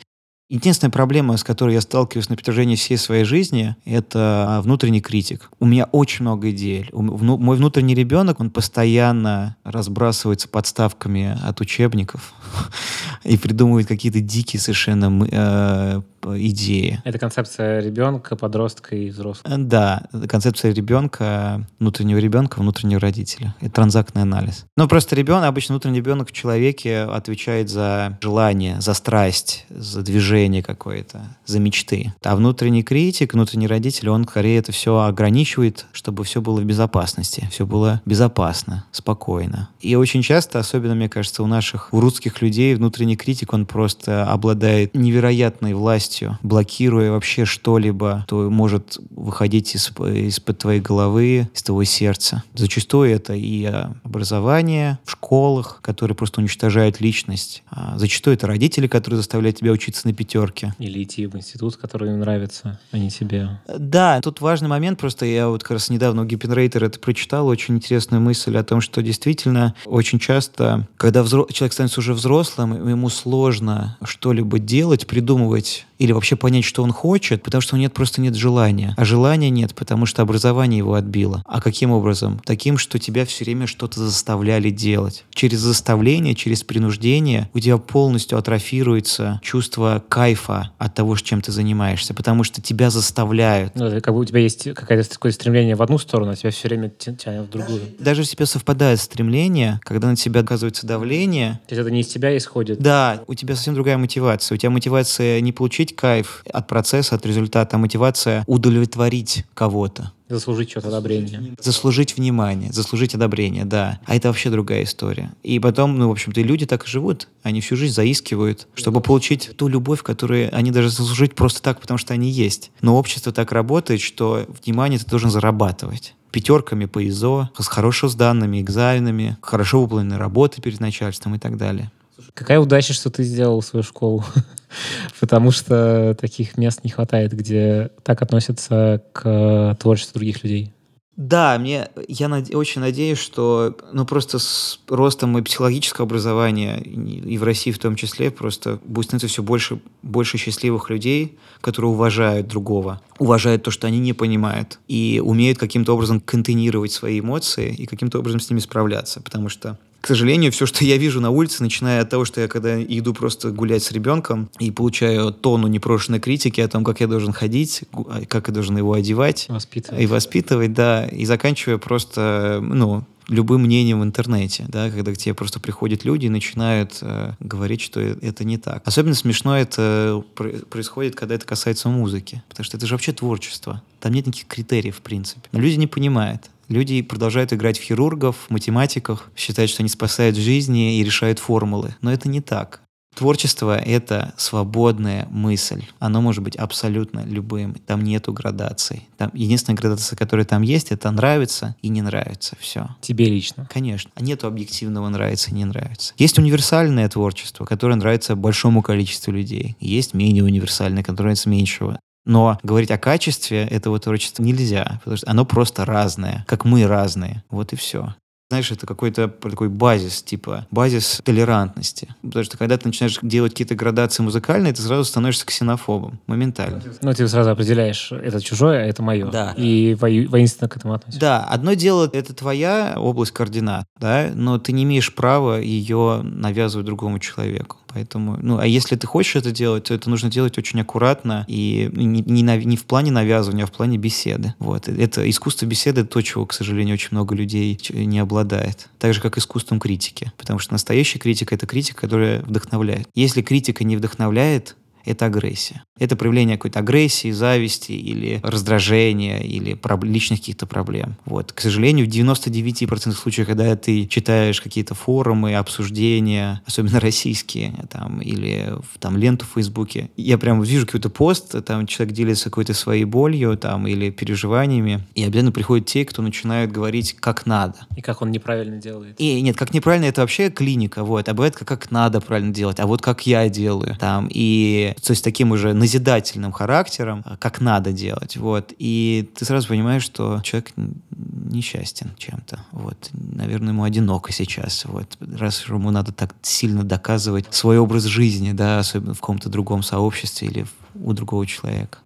Единственная проблема, с которой я сталкиваюсь на протяжении всей своей жизни, это внутренний критик. У меня очень много идей. Мой внутренний ребенок, он постоянно разбрасывается подставками от учебников и придумывает какие-то дикие совершенно э, идеи. Это концепция ребенка, подростка и взрослого. Э, да, концепция ребенка, внутреннего ребенка, внутреннего родителя. Это транзактный анализ. Но просто ребенок, обычно внутренний ребенок в человеке отвечает за желание, за страсть, за движение какое-то, за мечты. А внутренний критик, внутренний родитель, он скорее это все ограничивает, чтобы все было в безопасности, все было безопасно, спокойно. И очень часто, особенно, мне кажется, у наших, у русских людей внутренний критик, он просто обладает невероятной властью полностью, блокируя вообще что-либо, то может выходить из, из-под твоей головы, из твоего сердца. Зачастую это и образование в школах, которые просто уничтожают личность. А зачастую это родители, которые заставляют тебя учиться на пятерке. Или идти в институт, который им нравится, а не тебе. Да, тут важный момент, просто я вот как раз недавно у Гиппенрейтера это прочитал, очень интересную мысль о том, что действительно очень часто, когда взро... человек становится уже взрослым, ему сложно что-либо делать, придумывать или вообще понять, что он хочет, потому что нет, просто нет желания. А желания нет, потому что образование его отбило. А каким образом? Таким, что тебя все время что-то заставляли делать. Через заставление, через принуждение у тебя полностью атрофируется чувство кайфа от того, чем ты занимаешься, потому что тебя заставляют. Ну, как бы у тебя есть какое-то такое стремление в одну сторону, а тебя все время тянет в другую. Даже если у тебя совпадает стремление, когда на тебя оказывается давление... То есть это не из тебя исходит? Да, у тебя совсем другая мотивация. У тебя мотивация не получить кайф от процесса, от результата, а мотивация удовлетворить кого-то. Заслужить что-то одобрение. Заслужить внимание, заслужить одобрение, да. А это вообще другая история. И потом, ну, в общем-то, люди так и живут. Они всю жизнь заискивают, чтобы получить ту любовь, которую они даже заслужить просто так, потому что они есть. Но общество так работает, что внимание ты должен зарабатывать пятерками по ИЗО, с хорошо сданными экзаменами, хорошо выполненной работой перед начальством и так далее. Какая удача, что ты сделал свою школу. Потому что таких мест не хватает, где так относятся к творчеству других людей. Да, мне я над, очень надеюсь, что ну просто с ростом и психологического образования и в России в том числе просто будет становиться все больше больше счастливых людей, которые уважают другого, уважают то, что они не понимают и умеют каким-то образом контейнировать свои эмоции и каким-то образом с ними справляться, потому что к сожалению, все, что я вижу на улице, начиная от того, что я когда иду просто гулять с ребенком и получаю тонну непрошенной критики о том, как я должен ходить, а, как я должен его одевать. Воспитывать. И воспитывать, да. И заканчивая просто, ну, любым мнением в интернете, да, когда к тебе просто приходят люди и начинают э, говорить, что это не так. Особенно смешно это происходит, когда это касается музыки, потому что это же вообще творчество. Там нет никаких критериев, в принципе. Но люди не понимают. Люди продолжают играть в хирургов, математиков, считают, что они спасают жизни и решают формулы. Но это не так. Творчество — это свободная мысль. Оно может быть абсолютно любым. Там нету градаций. Там единственная градация, которая там есть, это нравится и не нравится. Все. Тебе лично? Конечно. А нету объективного нравится и не нравится. Есть универсальное творчество, которое нравится большому количеству людей. Есть менее универсальное, которое нравится меньшего. Но говорить о качестве этого творчества нельзя, потому что оно просто разное, как мы разные. Вот и все. Знаешь, это какой-то такой базис, типа базис толерантности. Потому что когда ты начинаешь делать какие-то градации музыкальные, ты сразу становишься ксенофобом. Моментально. Ну, ты сразу определяешь, это чужое, а это мое. Да. И воинственно к этому относишься. Да. Одно дело, это твоя область координат, да, но ты не имеешь права ее навязывать другому человеку. Поэтому, ну, а если ты хочешь это делать, то это нужно делать очень аккуратно и не, не, не в плане навязывания, а в плане беседы. Вот. Это искусство беседы то, чего, к сожалению, очень много людей не обладает. Так же, как искусством критики. Потому что настоящая критика — это критика, которая вдохновляет. Если критика не вдохновляет, это агрессия. Это проявление какой-то агрессии, зависти или раздражения, или личных каких-то проблем. Вот. К сожалению, в 99% случаев, когда ты читаешь какие-то форумы, обсуждения, особенно российские, там, или там ленту в Фейсбуке, я прям вижу какой-то пост, там человек делится какой-то своей болью там, или переживаниями, и обязательно приходят те, кто начинают говорить как надо. И как он неправильно делает. И нет, как неправильно, это вообще клиника, вот. А бывает, как, как надо правильно делать, а вот как я делаю. Там, и то есть таким уже назидательным характером, а, как надо делать, вот. И ты сразу понимаешь, что человек несчастен чем-то, вот. Наверное, ему одиноко сейчас, вот. Раз ему надо так сильно доказывать свой образ жизни, да, особенно в каком-то другом сообществе или у другого человека.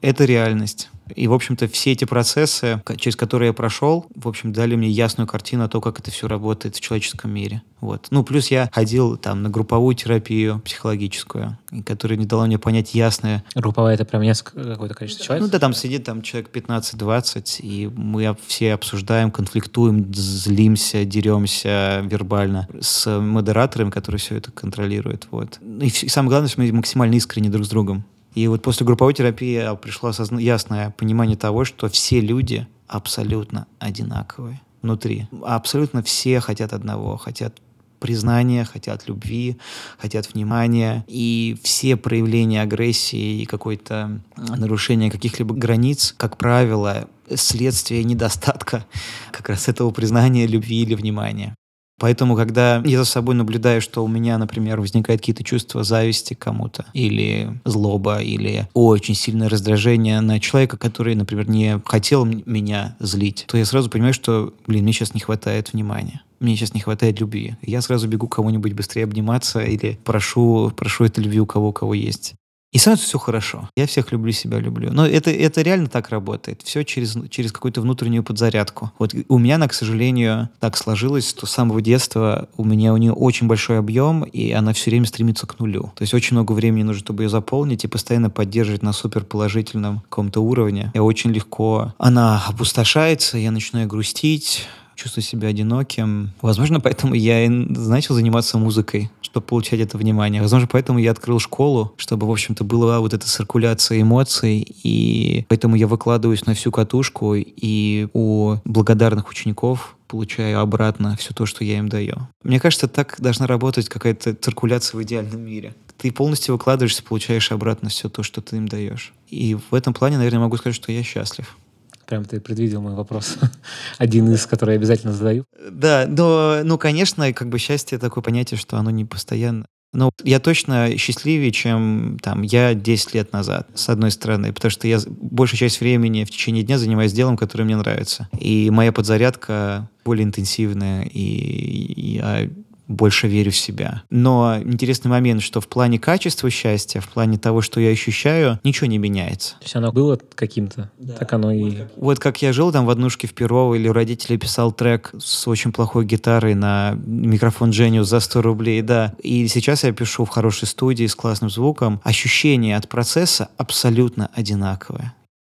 Это реальность. И, в общем-то, все эти процессы, через которые я прошел, в общем, дали мне ясную картину о том, как это все работает в человеческом мире. Вот. Ну, плюс я ходил там на групповую терапию психологическую, которая не дала мне понять ясное. Групповая это прям несколько какое-то количество человек. Ну да, там сидит там человек 15-20, и мы все обсуждаем, конфликтуем, злимся, деремся вербально с модератором, который все это контролирует. Вот. И, и самое главное, что мы максимально искренне друг с другом. И вот после групповой терапии пришло осозна- ясное понимание того, что все люди абсолютно одинаковые внутри. Абсолютно все хотят одного, хотят признания, хотят любви, хотят внимания. И все проявления агрессии и какой-то нарушения каких-либо границ, как правило, следствие недостатка как раз этого признания, любви или внимания. Поэтому, когда я за собой наблюдаю, что у меня, например, возникают какие-то чувства зависти к кому-то, или злоба, или очень сильное раздражение на человека, который, например, не хотел меня злить, то я сразу понимаю, что, блин, мне сейчас не хватает внимания. Мне сейчас не хватает любви. Я сразу бегу кому-нибудь быстрее обниматься или прошу, прошу этой любви у кого у кого есть. И сразу все хорошо. Я всех люблю, себя люблю. Но это, это реально так работает. Все через, через какую-то внутреннюю подзарядку. Вот у меня она, к сожалению, так сложилось, что с самого детства у меня у нее очень большой объем, и она все время стремится к нулю. То есть очень много времени нужно, чтобы ее заполнить и постоянно поддерживать на суперположительном каком-то уровне. И очень легко она опустошается, я начинаю грустить, чувствую себя одиноким. Возможно, поэтому я и начал заниматься музыкой, чтобы получать это внимание. Возможно, поэтому я открыл школу, чтобы, в общем-то, была вот эта циркуляция эмоций, и поэтому я выкладываюсь на всю катушку, и у благодарных учеников получаю обратно все то, что я им даю. Мне кажется, так должна работать какая-то циркуляция в идеальном мире. Ты полностью выкладываешься, получаешь обратно все то, что ты им даешь. И в этом плане, наверное, могу сказать, что я счастлив. Прям ты предвидел мой вопрос. Один из, который я обязательно задаю. Да, но, ну, конечно, как бы счастье такое понятие, что оно не постоянно. Но я точно счастливее, чем там я 10 лет назад, с одной стороны, потому что я большую часть времени в течение дня занимаюсь делом, которое мне нравится. И моя подзарядка более интенсивная, и я больше верю в себя. Но интересный момент, что в плане качества счастья, в плане того, что я ощущаю, ничего не меняется. То есть оно было каким-то, так оно и... Вот как я жил там в однушке в Перово, или у родителей писал трек с очень плохой гитарой на микрофон Genius за 100 рублей, да. И сейчас я пишу в хорошей студии с классным звуком. Ощущение от процесса абсолютно одинаковое.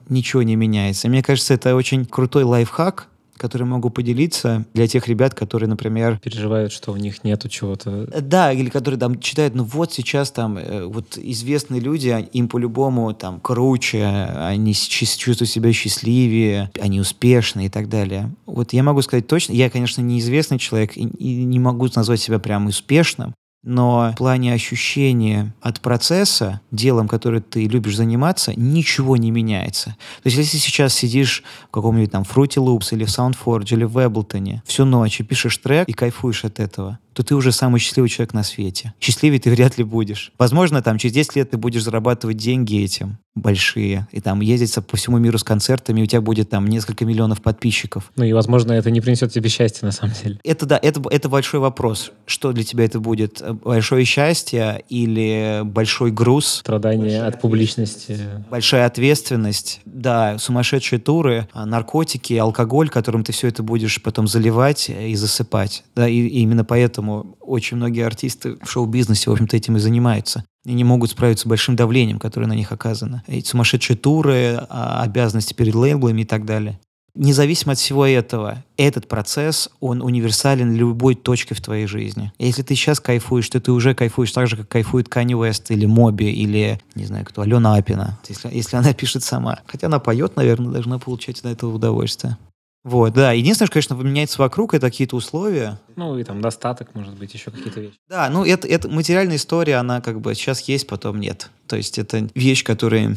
Ничего не меняется. Мне кажется, это очень крутой лайфхак, который могу поделиться для тех ребят, которые, например, переживают, что у них нету чего-то. да, или которые там читают, ну вот сейчас там э, вот известные люди, им по-любому там круче, они чувствуют себя счастливее, они успешны и так далее. Вот я могу сказать точно, я, конечно, неизвестный человек и, и не могу назвать себя прям успешным, но в плане ощущения от процесса, делом, которым ты любишь заниматься, ничего не меняется. То есть, если сейчас сидишь в каком-нибудь там Fruity Loops или в SoundForge или в Ableton всю ночь и пишешь трек и кайфуешь от этого, то ты уже самый счастливый человек на свете. Счастливее ты вряд ли будешь. Возможно, там через 10 лет ты будешь зарабатывать деньги этим большие, и там ездить по всему миру с концертами, и у тебя будет там несколько миллионов подписчиков. Ну и, возможно, это не принесет тебе счастья на самом деле. Это да, это, это большой вопрос. Что для тебя это будет? Большое счастье или большой груз? Страдание от публичности. Большая ответственность, да, сумасшедшие туры, а, наркотики, алкоголь, которым ты все это будешь потом заливать и засыпать. Да, и, и именно поэтому поэтому очень многие артисты в шоу-бизнесе, в общем-то, этим и занимаются. И не могут справиться с большим давлением, которое на них оказано. Эти сумасшедшие туры, а, обязанности перед лейблами и так далее. Независимо от всего этого, этот процесс, он универсален любой точке в твоей жизни. Если ты сейчас кайфуешь, то ты уже кайфуешь так же, как кайфует Канни Уэст или Моби, или, не знаю, кто, Алена Апина, если, если она пишет сама. Хотя она поет, наверное, должна получать от этого удовольствие. Вот, да. Единственное, что, конечно, меняется вокруг, это какие-то условия. Ну, и там достаток, может быть, еще какие-то вещи. Да, ну, это, это материальная история, она как бы сейчас есть, потом нет. То есть это вещь, которая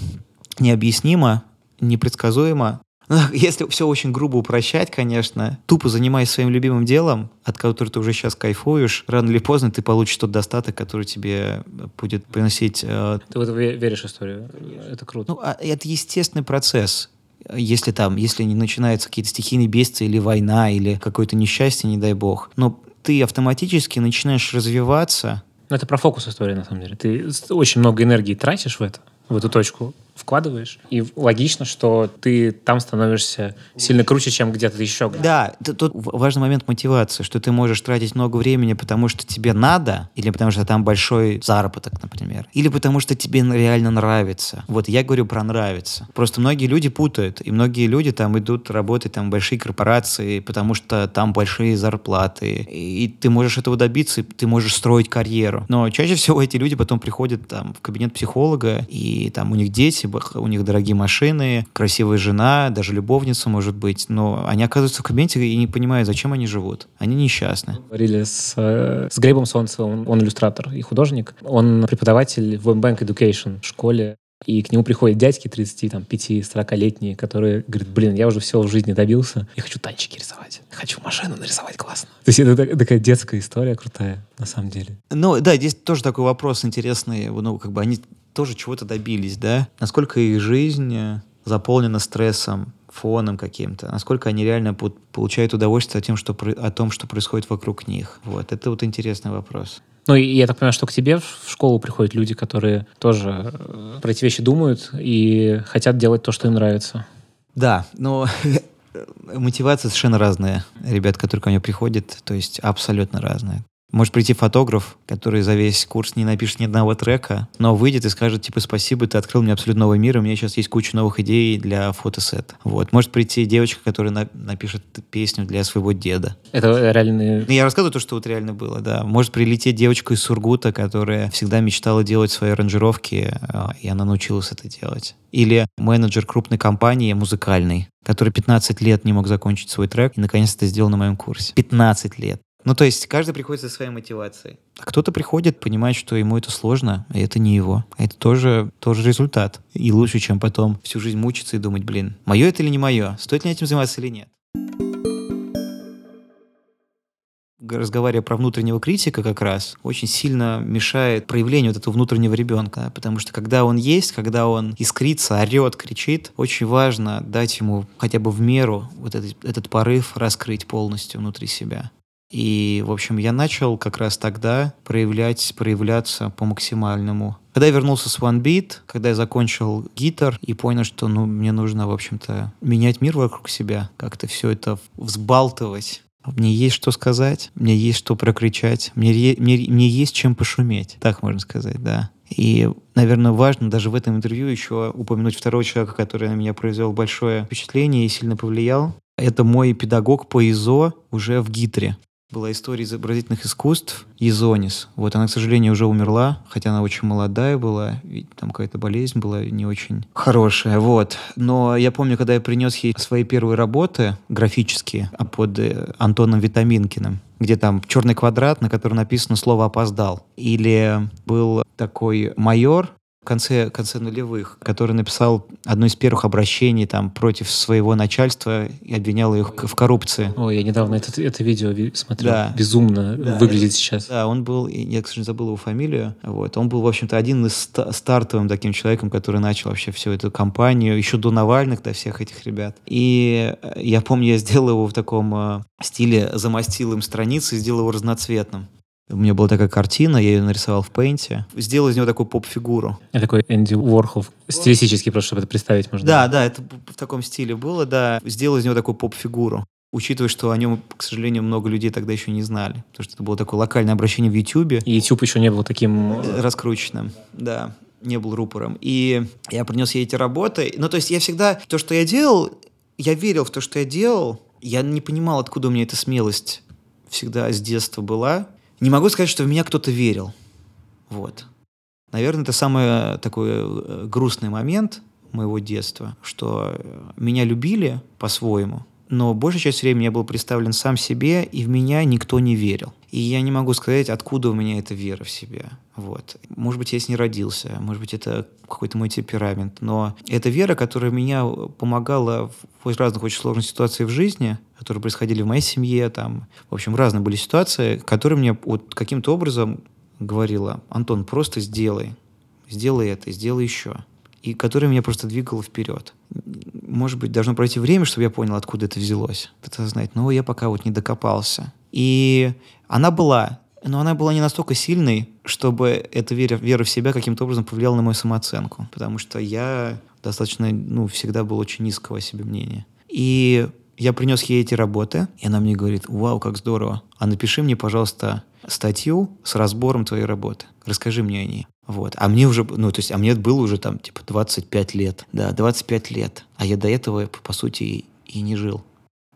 необъяснима, непредсказуема, ну, если все очень грубо упрощать, конечно, тупо занимаясь своим любимым делом, от которого ты уже сейчас кайфуешь, рано или поздно ты получишь тот достаток, который тебе будет приносить... Э... Ты в это веришь историю? Это круто. Ну, а это естественный процесс если там, если не начинаются какие-то стихийные бедствия или война, или какое-то несчастье, не дай бог. Но ты автоматически начинаешь развиваться. Ну, это про фокус истории, на самом деле. Ты очень много энергии тратишь в это, в эту точку, вкладываешь. И логично, что ты там становишься сильно круче, чем где-то еще. Да, тут важный момент мотивации, что ты можешь тратить много времени, потому что тебе надо, или потому что там большой заработок, например, или потому что тебе реально нравится. Вот я говорю про нравится. Просто многие люди путают, и многие люди там идут работать там в большие корпорации, потому что там большие зарплаты, и ты можешь этого добиться, и ты можешь строить карьеру. Но чаще всего эти люди потом приходят там в кабинет психолога, и там у них дети, дети, у них дорогие машины, красивая жена, даже любовница может быть, но они оказываются в кабинете и не понимают, зачем они живут. Они несчастны. Говорили с, э, с Глебом Солнцевым, он иллюстратор и художник. Он преподаватель в Bank Education в школе. И к нему приходят дядьки 35-40-летние, которые говорят, блин, я уже все в жизни добился, я хочу танчики рисовать, хочу машину нарисовать классно. То есть это такая детская история крутая, на самом деле. Ну да, здесь тоже такой вопрос интересный, ну как бы они тоже чего-то добились, да? Насколько их жизнь э, заполнена стрессом, фоном каким-то, насколько они реально получают удовольствие от, тем, что, о том, что происходит вокруг них. Вот, это вот интересный вопрос. Ну, и я так понимаю, что к тебе в школу приходят люди, которые тоже э, про эти вещи думают и хотят делать то, что им нравится. Да, но мотивация совершенно разная. Ребят, которые ко мне приходят, то есть абсолютно разная. Может прийти фотограф, который за весь курс не напишет ни одного трека, но выйдет и скажет, типа, спасибо, ты открыл мне абсолютно новый мир, у меня сейчас есть куча новых идей для фотосета. Вот. Может прийти девочка, которая на напишет песню для своего деда. Это реально... Ну, я рассказываю то, что вот реально было, да. Может прилететь девочка из Сургута, которая всегда мечтала делать свои аранжировки, а, и она научилась это делать. Или менеджер крупной компании музыкальной, который 15 лет не мог закончить свой трек и наконец-то сделал на моем курсе. 15 лет. Ну, то есть каждый приходит со своей мотивацией. А кто-то приходит, понимает, что ему это сложно, и это не его. Это тоже, тоже результат. И лучше, чем потом всю жизнь мучиться и думать, блин, мое это или не мое? Стоит ли этим заниматься или нет? разговаривая про внутреннего критика как раз, очень сильно мешает проявлению вот этого внутреннего ребенка, потому что когда он есть, когда он искрится, орет, кричит, очень важно дать ему хотя бы в меру вот этот, этот порыв раскрыть полностью внутри себя. И, в общем, я начал как раз тогда проявлять, проявляться по максимальному. Когда я вернулся с One Beat, когда я закончил гитар и понял, что ну, мне нужно, в общем-то, менять мир вокруг себя, как-то все это взбалтывать, мне есть что сказать, мне есть что прокричать, мне, мне, мне есть чем пошуметь, так можно сказать, да. И, наверное, важно даже в этом интервью еще упомянуть второго человека, который на меня произвел большое впечатление и сильно повлиял. Это мой педагог по ИЗО уже в ГИТРе была история изобразительных искусств Езонис. Вот она, к сожалению, уже умерла, хотя она очень молодая была, ведь там какая-то болезнь была не очень хорошая. Вот. Но я помню, когда я принес ей свои первые работы графические а под э, Антоном Витаминкиным, где там черный квадрат, на котором написано слово «опоздал». Или был такой майор, конце, конце нулевых, который написал одно из первых обращений там против своего начальства и обвинял их в коррупции. Ой, я недавно это, это видео смотрел. Да. Безумно да. выглядит сейчас. Да, он был, я, к сожалению, забыл его фамилию, вот, он был, в общем-то, один из стартовым таким человеком, который начал вообще всю эту кампанию, еще до Навальных, до всех этих ребят. И э, я помню, я сделал его в таком э, стиле, замостил им страницы сделал его разноцветным. У меня была такая картина, я ее нарисовал в пейнте. Сделал из него такую поп-фигуру. Это такой Энди Уорхол. Стилистически, просто чтобы это представить можно. Да, да, это в таком стиле было, да. Сделал из него такую поп-фигуру. учитывая, что о нем, к сожалению, много людей тогда еще не знали. Потому что это было такое локальное обращение в Ютьюбе. И YouTube еще не был таким... Э, раскрученным, да. Не был рупором. И я принес ей эти работы. Ну, то есть я всегда... То, что я делал, я верил в то, что я делал. Я не понимал, откуда у меня эта смелость всегда с детства была. Не могу сказать, что в меня кто-то верил. Вот. Наверное, это самый такой э, грустный момент моего детства, что меня любили по-своему, но большая часть времени я был представлен сам себе, и в меня никто не верил. И я не могу сказать, откуда у меня эта вера в себя. Вот. Может быть, я с ней родился, может быть, это какой-то мой темперамент, но это вера, которая меня помогала в разных очень сложных ситуациях в жизни, которые происходили в моей семье, там, в общем, разные были ситуации, которые мне вот каким-то образом говорила, Антон, просто сделай, сделай это, сделай еще и которая меня просто двигала вперед. Может быть, должно пройти время, чтобы я понял, откуда это взялось. Это знать. Но я пока вот не докопался. И она была, но она была не настолько сильной, чтобы эта вера, вера в себя каким-то образом повлияла на мою самооценку. Потому что я достаточно, ну, всегда был очень низкого о себе мнения. И я принес ей эти работы, и она мне говорит, вау, как здорово. А напиши мне, пожалуйста, статью с разбором твоей работы. Расскажи мне о ней. Вот. А мне уже, ну, то есть, а мне было уже там, типа, 25 лет. Да, 25 лет. А я до этого, по сути, и, не жил.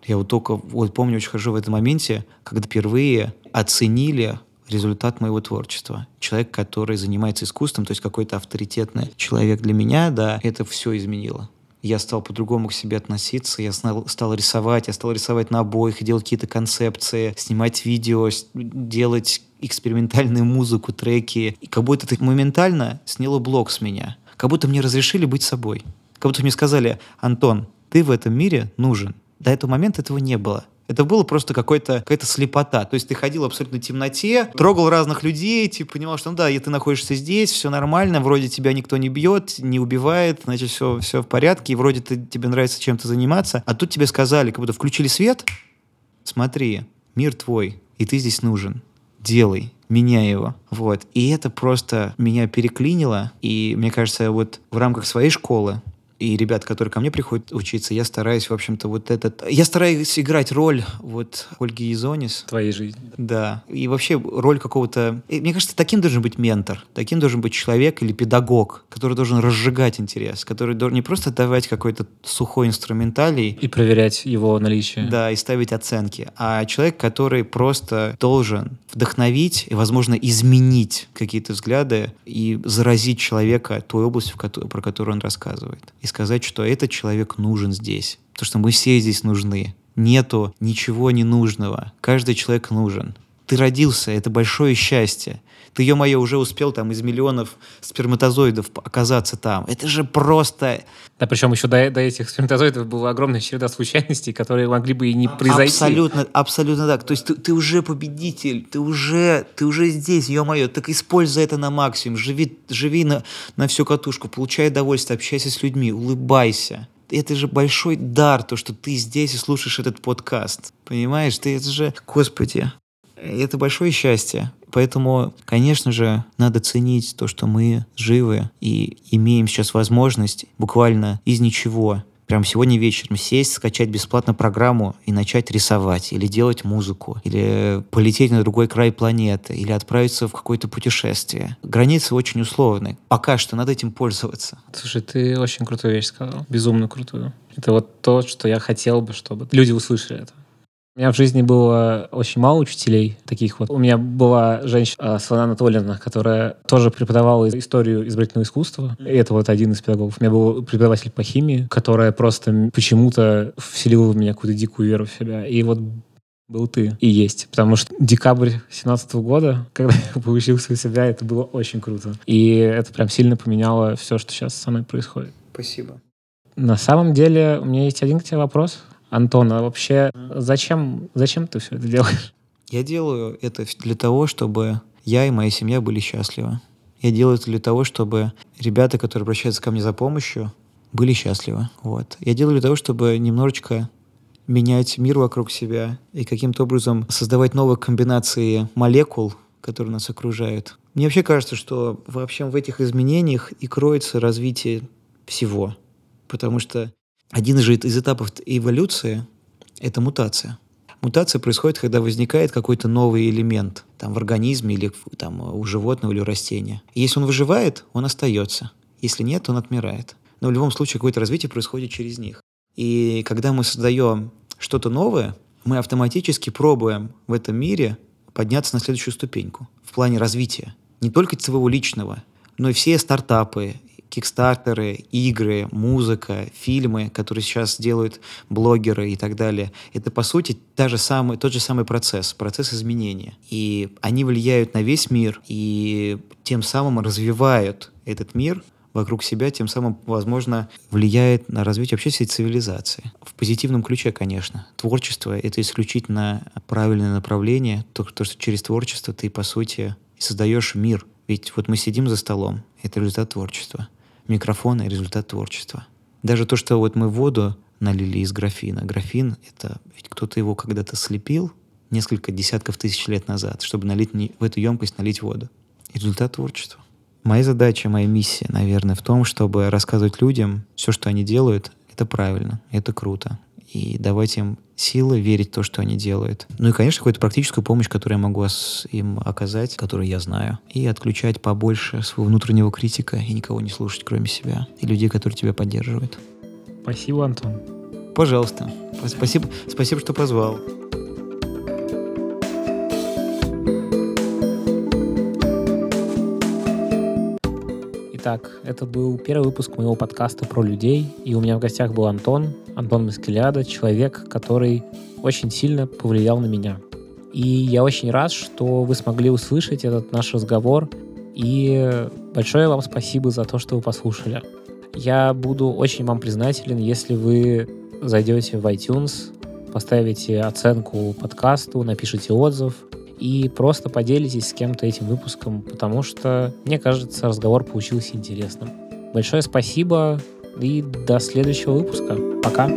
Я вот только, вот помню очень хорошо в этом моменте, когда впервые оценили результат моего творчества. Человек, который занимается искусством, то есть какой-то авторитетный человек для меня, да, это все изменило я стал по-другому к себе относиться, я стал, стал рисовать, я стал рисовать на обоих, делать какие-то концепции, снимать видео, делать экспериментальную музыку, треки. И как будто это моментально сняло блок с меня. Как будто мне разрешили быть собой. Как будто мне сказали, Антон, ты в этом мире нужен. До этого момента этого не было. Это было просто какой-то, какая-то слепота. То есть ты ходил в абсолютно темноте, трогал разных людей, типа понимал, что ну да, ты находишься здесь, все нормально, вроде тебя никто не бьет, не убивает, значит, все, все в порядке, и вроде ты, тебе нравится чем-то заниматься. А тут тебе сказали, как будто включили свет, смотри, мир твой, и ты здесь нужен. Делай, меняй его. Вот. И это просто меня переклинило. И мне кажется, вот в рамках своей школы и ребят, которые ко мне приходят учиться, я стараюсь, в общем-то, вот этот... Я стараюсь играть роль вот Ольги Изонис. Твоей жизни. Да. И вообще роль какого-то... мне кажется, таким должен быть ментор, таким должен быть человек или педагог, который должен разжигать интерес, который должен не просто давать какой-то сухой инструменталий... И проверять его наличие. Да, и ставить оценки. А человек, который просто должен вдохновить и, возможно, изменить какие-то взгляды и заразить человека той областью, про которую он рассказывает и сказать, что этот человек нужен здесь. Потому что мы все здесь нужны. Нету ничего ненужного. Каждый человек нужен. Ты родился, это большое счастье. Ты, ё-моё, уже успел там из миллионов сперматозоидов оказаться там. Это же просто... Да, причем еще до, до этих сперматозоидов была огромная череда случайностей, которые могли бы и не произойти. Абсолютно, абсолютно так. То есть ты, ты уже победитель, ты уже, ты уже здесь, ё-моё, так используй это на максимум, живи, живи на, на всю катушку, получай удовольствие, общайся с людьми, улыбайся это же большой дар, то, что ты здесь и слушаешь этот подкаст. Понимаешь, ты это же, господи, это большое счастье. Поэтому, конечно же, надо ценить то, что мы живы и имеем сейчас возможность буквально из ничего прям сегодня вечером сесть, скачать бесплатно программу и начать рисовать, или делать музыку, или полететь на другой край планеты, или отправиться в какое-то путешествие. Границы очень условны. Пока что надо этим пользоваться. Слушай, ты очень крутую вещь сказал. Безумно крутую. Это вот то, что я хотел бы, чтобы люди услышали это. У меня в жизни было очень мало учителей таких вот. У меня была женщина, Светлана Анатольевна, которая тоже преподавала историю изобразительного искусства. И это вот один из педагогов. У меня был преподаватель по химии, которая просто почему-то вселила в меня какую-то дикую веру в себя. И вот был ты и есть. Потому что декабрь 17 года, когда я получился у себя, это было очень круто. И это прям сильно поменяло все, что сейчас со мной происходит. Спасибо. На самом деле, у меня есть один к тебе вопрос. Антон, а вообще зачем, зачем ты все это делаешь? Я делаю это для того, чтобы я и моя семья были счастливы. Я делаю это для того, чтобы ребята, которые обращаются ко мне за помощью, были счастливы. Вот. Я делаю для того, чтобы немножечко менять мир вокруг себя и каким-то образом создавать новые комбинации молекул, которые нас окружают. Мне вообще кажется, что вообще в этих изменениях и кроется развитие всего. Потому что один же из этапов эволюции Это мутация. Мутация происходит, когда возникает какой-то новый элемент там, в организме или там, у животного или у растения. Если он выживает, он остается. Если нет, он отмирает. Но в любом случае какое-то развитие происходит через них. И когда мы создаем что-то новое, мы автоматически пробуем в этом мире подняться на следующую ступеньку в плане развития. Не только своего личного, но и все стартапы, кикстартеры, игры, музыка, фильмы, которые сейчас делают блогеры и так далее. Это, по сути, та же самый, тот же самый процесс, процесс изменения. И они влияют на весь мир и тем самым развивают этот мир вокруг себя, тем самым, возможно, влияет на развитие вообще всей цивилизации. В позитивном ключе, конечно. Творчество — это исключительно правильное направление, то, то, что через творчество ты, по сути, создаешь мир. Ведь вот мы сидим за столом, это результат творчества микрофон — результат творчества. Даже то, что вот мы воду налили из графина. Графин — это ведь кто-то его когда-то слепил несколько десятков тысяч лет назад, чтобы налить в эту емкость налить воду. результат творчества. Моя задача, моя миссия, наверное, в том, чтобы рассказывать людям все, что они делают, это правильно, это круто и давать им силы верить в то, что они делают. Ну и, конечно, какую-то практическую помощь, которую я могу им оказать, которую я знаю. И отключать побольше своего внутреннего критика и никого не слушать, кроме себя. И людей, которые тебя поддерживают. Спасибо, Антон. Пожалуйста. Спасибо, спасибо что позвал. Итак, это был первый выпуск моего подкаста про людей, и у меня в гостях был Антон, Антон Маскеляда, человек, который очень сильно повлиял на меня. И я очень рад, что вы смогли услышать этот наш разговор, и большое вам спасибо за то, что вы послушали. Я буду очень вам признателен, если вы зайдете в iTunes, поставите оценку подкасту, напишите отзыв, и просто поделитесь с кем-то этим выпуском, потому что, мне кажется, разговор получился интересным. Большое спасибо и до следующего выпуска. Пока.